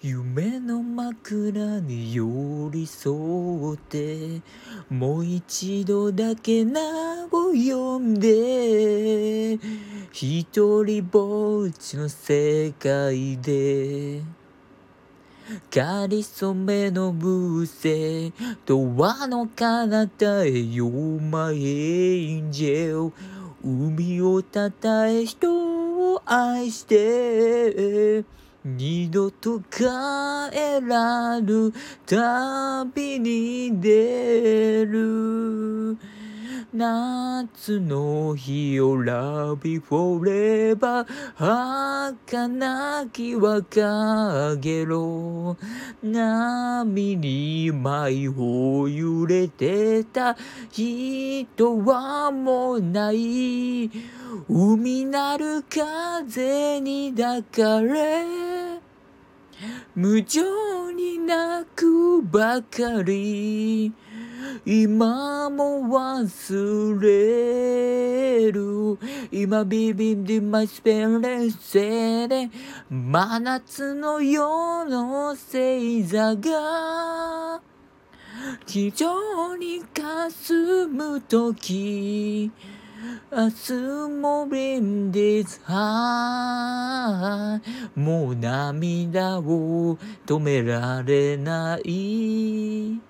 夢の枕に寄り添ってもう一度だけ名を呼んで一人ぼっちの世界でかりそめのブーセドアの彼方へ You're my angel 海をたたえ人を愛して二度と帰らぬ旅に出る。夏の日をラビフォレバー儚きはかげろ波に舞を揺れてた。人はもうない。海なる風に抱かれ。無情に泣くばかり。今も忘れる。今ビビンディマイスペレセで真夏の夜の星座が非常に霞む時明日もビンディズハもう涙を止められない。